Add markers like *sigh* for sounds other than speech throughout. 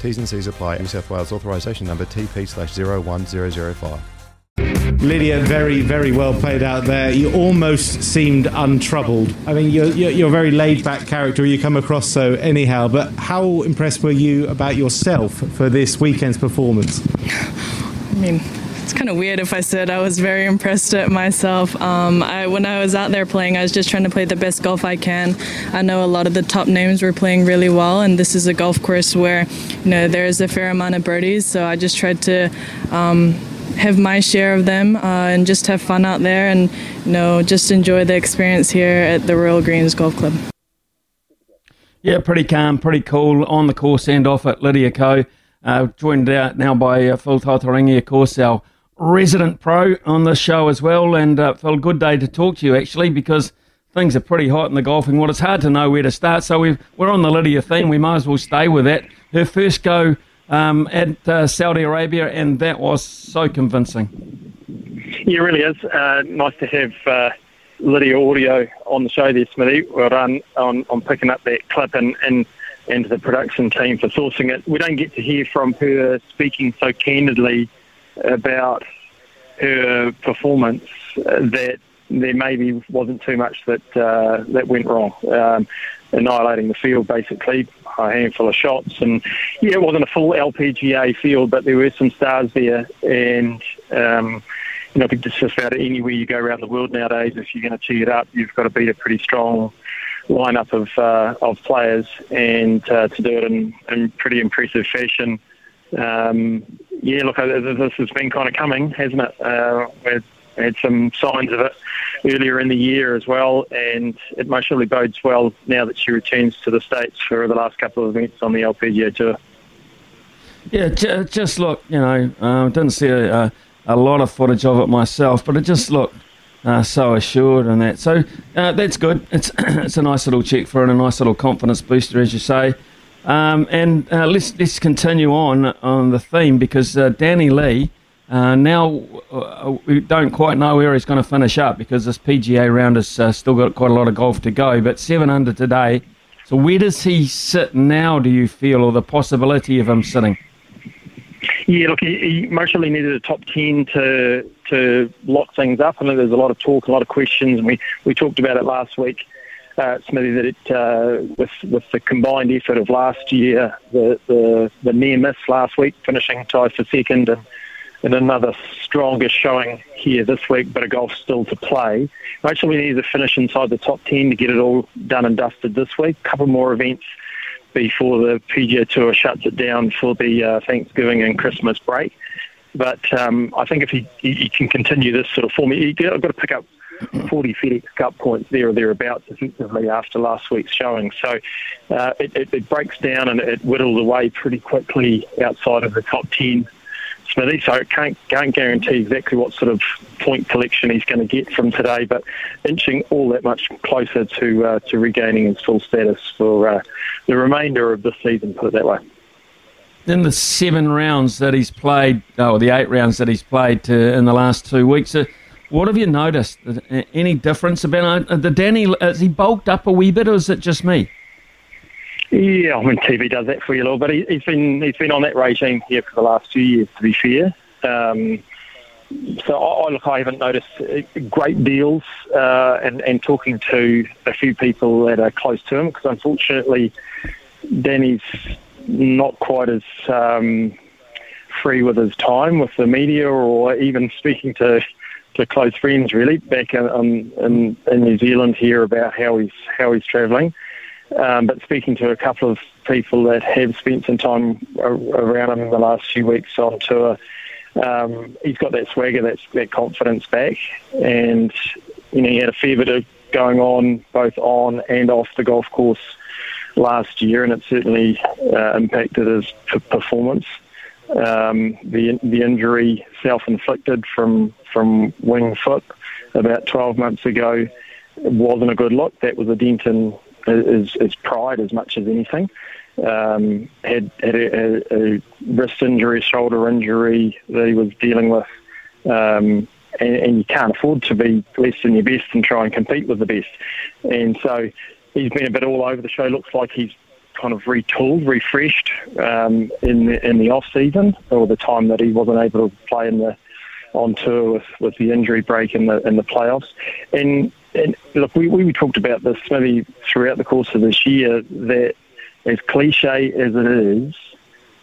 T's and C's apply. New South Wales authorisation number TP slash 01005. Lydia, very, very well played out there. You almost seemed untroubled. I mean, you're, you're, you're a very laid back character. You come across so anyhow, but how impressed were you about yourself for this weekend's performance? I mean, it's kind of weird if I said I was very impressed at myself. Um, I, when I was out there playing, I was just trying to play the best golf I can. I know a lot of the top names were playing really well, and this is a golf course where you know there is a fair amount of birdies. So I just tried to. Um, have my share of them uh, and just have fun out there and you know just enjoy the experience here at the Royal Greens Golf Club. Yeah, pretty calm, pretty cool on the course and off at Lydia Ko. Uh, joined out now by uh, Phil Tataurangi, of course, our resident pro on this show as well. And uh, Phil, good day to talk to you actually because things are pretty hot in the golfing world. It's hard to know where to start. So we we're on the Lydia theme. We might as well stay with that. Her first go um, at uh, Saudi Arabia, and that was so convincing. Yeah, really is. Uh, nice to have uh, Lydia Audio on the show there, Smithy. Well done on, on picking up that clip and, and, and the production team for sourcing it. We don't get to hear from her speaking so candidly about her performance uh, that there maybe wasn't too much that uh, that went wrong. Um, annihilating the field basically, a handful of shots, and yeah, it wasn't a full LPGA field, but there were some stars there, and um, you know, I think just about anywhere you go around the world nowadays, if you're going to tee it up, you've got to beat a pretty strong lineup of uh, of players, and uh, to do it in, in pretty impressive fashion. Um, yeah, look, this has been kind of coming, hasn't it? Uh, we've had some signs of it earlier in the year as well, and it most surely bodes well now that she returns to the States for the last couple of events on the LPGA Tour. Yeah, just look, you know, I uh, didn't see a, a, lot of footage of it myself, but it just looked uh, so assured and that. So uh, that's good. It's *coughs* it's a nice little check for and a nice little confidence booster, as you say. Um, and uh, let's let's continue on on the theme because uh, Danny Lee. Uh, now uh, we don't quite know where he's going to finish up because this PGA round has uh, still got quite a lot of golf to go. But seven under today. So where does he sit now? Do you feel, or the possibility of him sitting? Yeah, look, he, he needed a top ten to to lock things up. I there's a lot of talk, a lot of questions, and we we talked about it last week uh, Smithy, that it, uh, with with the combined effort of last year, the the, the near miss last week, finishing tied for second, and, and another stronger showing here this week, but a golf still to play. Actually, we need to finish inside the top ten to get it all done and dusted this week. A couple more events before the PGA Tour shuts it down for the uh, Thanksgiving and Christmas break. But um, I think if he, he, can continue this sort of form, he's got to pick up 40 FedEx Cup points there or thereabouts effectively after last week's showing. So uh, it, it, it, breaks down and it whittles away pretty quickly outside of the top 10. Smithy, so can't can't guarantee exactly what sort of point collection he's going to get from today, but inching all that much closer to uh, to regaining his full status for uh, the remainder of the season. Put it that way. In the seven rounds that he's played, oh, the eight rounds that he's played to, in the last two weeks, uh, what have you noticed? Any difference about uh, the Danny? Has he bulked up a wee bit, or is it just me? Yeah, I mean TV does that for you a little, but he, has been he's been on that regime here for the last few years. To be fair, um, so I, look, I haven't noticed uh, great deals, uh, and and talking to a few people that are close to him, because unfortunately, Danny's not quite as um, free with his time with the media or even speaking to to close friends really back in, in, in New Zealand here about how he's how he's travelling. Um, but speaking to a couple of people that have spent some time around him in the last few weeks on tour, um, he's got that swagger, that, that confidence back, and you know he had a fair bit of going on both on and off the golf course last year, and it certainly uh, impacted his p- performance. Um, the the injury self-inflicted from from Winged Foot about 12 months ago wasn't a good look. That was a dent in his, his pride as much as anything. Um, had had a, a, wrist injury, shoulder injury that he was dealing with, um, and, and, you can't afford to be less than your best and try and compete with the best. And so he's been a bit all over the show. Looks like he's kind of retooled, refreshed um, in the in the off season or the time that he wasn't able to play in the on tour with, with the injury break in the in the playoffs. And and look, we, we talked about this maybe throughout the course of this year that as cliche as it is,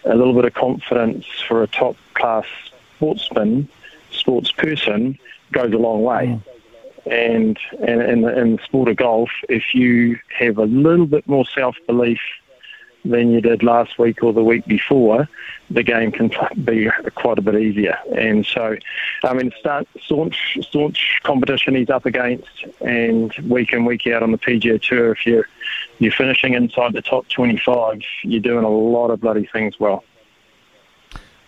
a little bit of confidence for a top class sportsman, sports person, goes a long way. Mm. And, and in, the, in the sport of golf, if you have a little bit more self belief than you did last week or the week before, the game can be quite a bit easier. And so, I mean, start staunch, staunch competition he's up against, and week in week out on the PGA Tour, if you're you're finishing inside the top 25, you're doing a lot of bloody things well.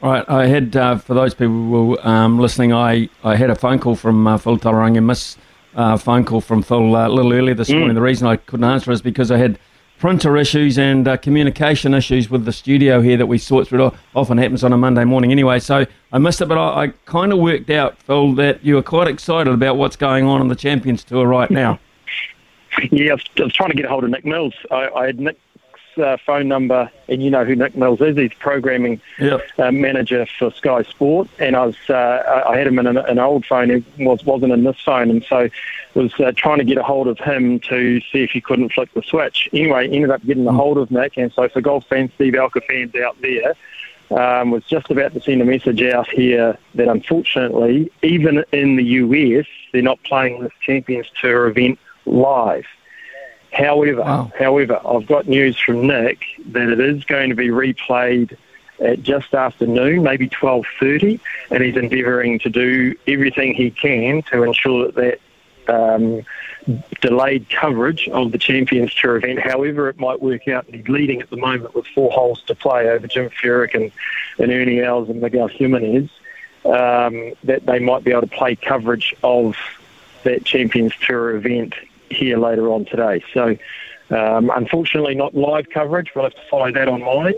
All right, I had uh, for those people who were um, listening, I, I had a phone call from uh, Phil Tataurangi, miss uh, phone call from Phil uh, a little earlier this mm. morning. The reason I couldn't answer is because I had printer issues and uh, communication issues with the studio here that we sort through. It often happens on a Monday morning anyway. So I missed it, but I, I kind of worked out, Phil, that you were quite excited about what's going on on the Champions Tour right now. *laughs* Yeah, I was, I was trying to get a hold of Nick Mills. I, I had Nick uh, phone number, and you know who Nick Mills is. He's programming yep. uh, manager for Sky Sport, and I was uh, I had him in an, an, old phone. It was wasn't in this phone, and so was uh, trying to get a hold of him to see if he couldn't flick the switch. Anyway, ended up getting a hmm. hold of Nick, and so for golf fans, Steve Alker fans out there. Um, was just about to send a message out here that unfortunately, even in the US, they're not playing this Champions Tour event live. However, wow. however, I've got news from Nick that it is going to be replayed at just after noon, maybe 12.30, and he's endeavouring to do everything he can to ensure that that um, delayed coverage of the Champions Tour event, however it might work out, he's leading at the moment with four holes to play over Jim Furyk and, and Ernie Els and Miguel Jimenez, um, that they might be able to play coverage of that Champions Tour event here later on today. So, um, unfortunately, not live coverage. We'll have to follow that online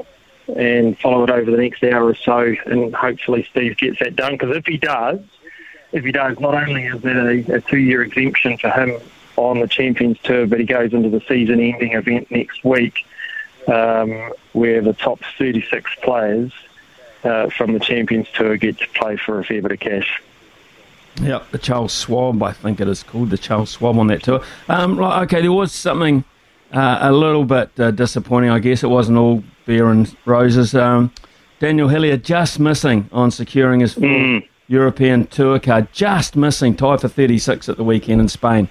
and follow it over the next hour or so, and hopefully Steve gets that done. Because if he does, if he does, not only is it a, a two-year exemption for him on the Champions Tour, but he goes into the season-ending event next week, um, where the top 36 players uh, from the Champions Tour get to play for a fair bit of cash. Yeah, the Charles Schwab, I think it is called the Charles Schwab on that tour. Um, okay, there was something uh, a little bit uh, disappointing, I guess. It wasn't all beer and roses. Um, Daniel Hillier just missing on securing his mm. European Tour card, just missing, tied for 36 at the weekend in Spain.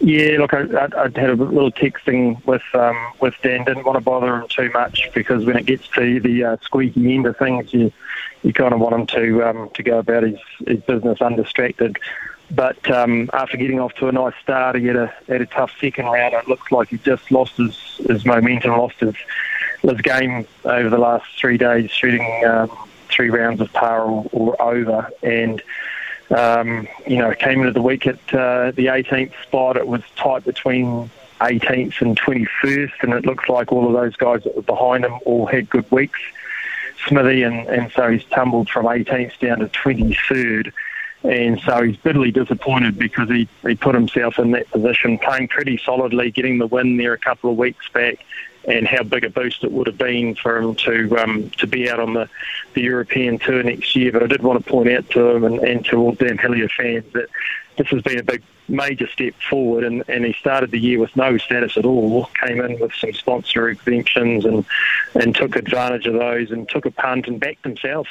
Yeah, look, I, I, had a little texting with um, with Dan. Didn't want to bother him too much because when it gets to the uh, squeaky end of things, you you kind of want him to um, to go about his, his business undistracted. But um, after getting off to a nice start, he had a had a tough second round. It looks like he just lost his, his momentum, lost his his game over the last three days, shooting um, three rounds of par or, or over, and um, you know came into the week at uh, the 18th spot. It was tight between 18th and 21st, and it looks like all of those guys that were behind him all had good weeks. Smithy, and, and so he's tumbled from 18th down to 23rd. And so he's bitterly disappointed because he, he put himself in that position, playing pretty solidly, getting the win there a couple of weeks back, and how big a boost it would have been for him to um, to be out on the, the European tour next year. But I did want to point out to him and, and to all Dan Hillier fans that this has been a big major step forward, and, and he started the year with no status at all. Came in with some sponsor exemptions and and took advantage of those, and took a punt and backed himself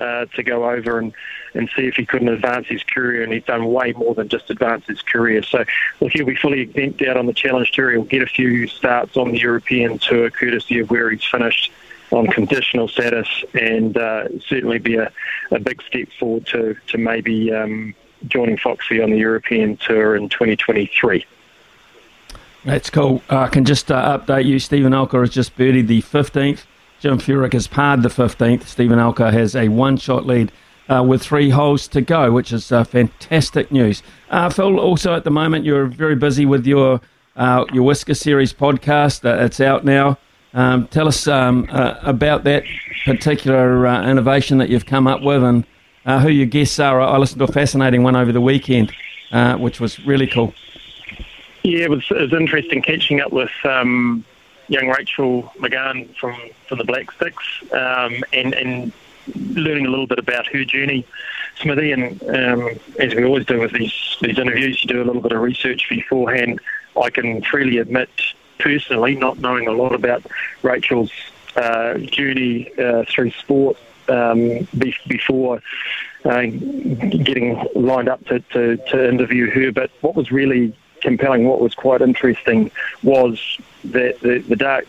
uh, to go over and, and see if he couldn't advance his career, and he's done way more than just advance his career. So, look, he'll be fully exempt out on the Challenge Tour. He'll get a few starts on the European Tour, courtesy of where he's finished on conditional status, and uh, certainly be a, a big step forward to to maybe um, joining Foxy on the European Tour in 2023. That's cool. Uh, I can just uh, update you. Stephen Alker has just birdied the 15th. Jim Furyk has parred the 15th. Stephen Alker has a one shot lead uh, with three holes to go, which is uh, fantastic news. Uh, Phil, also at the moment, you're very busy with your uh, your Whisker Series podcast. it's out now. Um, tell us um, about that particular innovation that you've come up with and who your guests are. I listened to a fascinating one over the weekend, which was really cool. Yeah, it was, it was interesting catching up with um, young Rachel McCann from, from the Black Sticks um, and, and learning a little bit about her journey, Smithy. And um, as we always do with these, these interviews, you do a little bit of research beforehand. I can freely admit, personally, not knowing a lot about Rachel's uh, journey uh, through sport um, be- before uh, getting lined up to, to, to interview her. But what was really compelling, what was quite interesting, was that the, the dark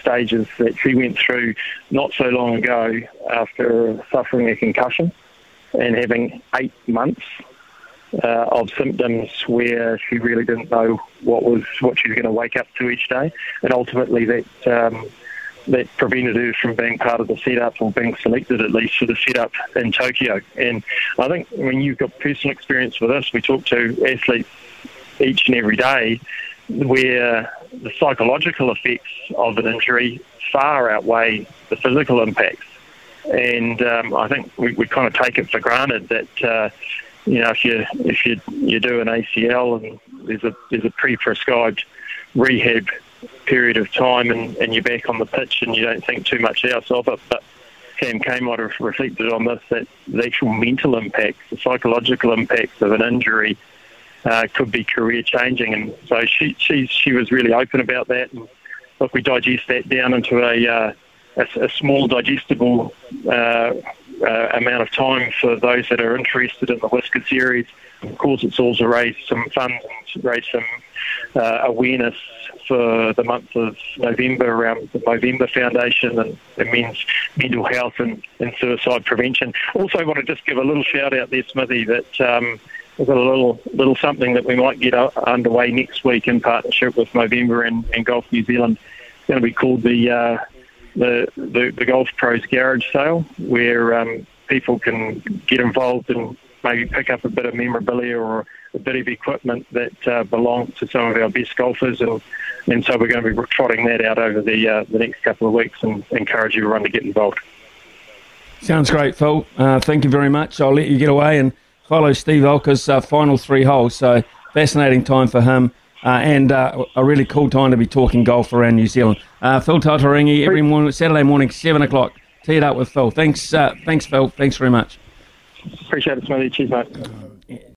stages that she went through not so long ago after suffering a concussion and having eight months uh, of symptoms where she really didn't know what was what she was going to wake up to each day, and ultimately that um, that prevented her from being part of the setup or being selected at least for the setup in Tokyo. And I think when you've got personal experience with this, we talk to athletes each and every day where the psychological effects of an injury far outweigh the physical impacts. And um, I think we, we kind of take it for granted that uh, you know if you if you you do an ACL and there's a there's a pre-prescribed rehab period of time and, and you're back on the pitch and you don't think too much else of it. But Cam K might have reflected on this that the actual mental impacts, the psychological impacts of an injury uh, could be career changing. And so she, she, she was really open about that. And look, we digest that down into a, uh, a, a, small digestible uh, uh, amount of time for those that are interested in the Whisker series. Of course, it's also raised some funds and raised some uh, awareness for the month of November around the Movember Foundation and it means mental health and, and suicide prevention. Also, want to just give a little shout out there, Smithy, that um, we've got a little little something that we might get underway next week in partnership with Movember and, and Golf New Zealand. It's going to be called the uh, the, the, the Golf Pros Garage Sale, where um, people can get involved and maybe pick up a bit of memorabilia or a bit of equipment that uh, belongs to some of our best golfers, and and so we're going to be trotting that out over the uh, the next couple of weeks and encourage everyone to get involved. Sounds great, Phil. Uh, thank you very much. I'll let you get away and follow Steve Alker's uh, final three holes. So fascinating time for him. Uh, and uh, a really cool time to be talking golf around New Zealand. Uh, Phil Tataurangi, every morning, Saturday morning, seven o'clock. Tee it up with Phil. Thanks, uh, thanks, Phil. Thanks very much. Appreciate it, Smithy. Cheers, mate.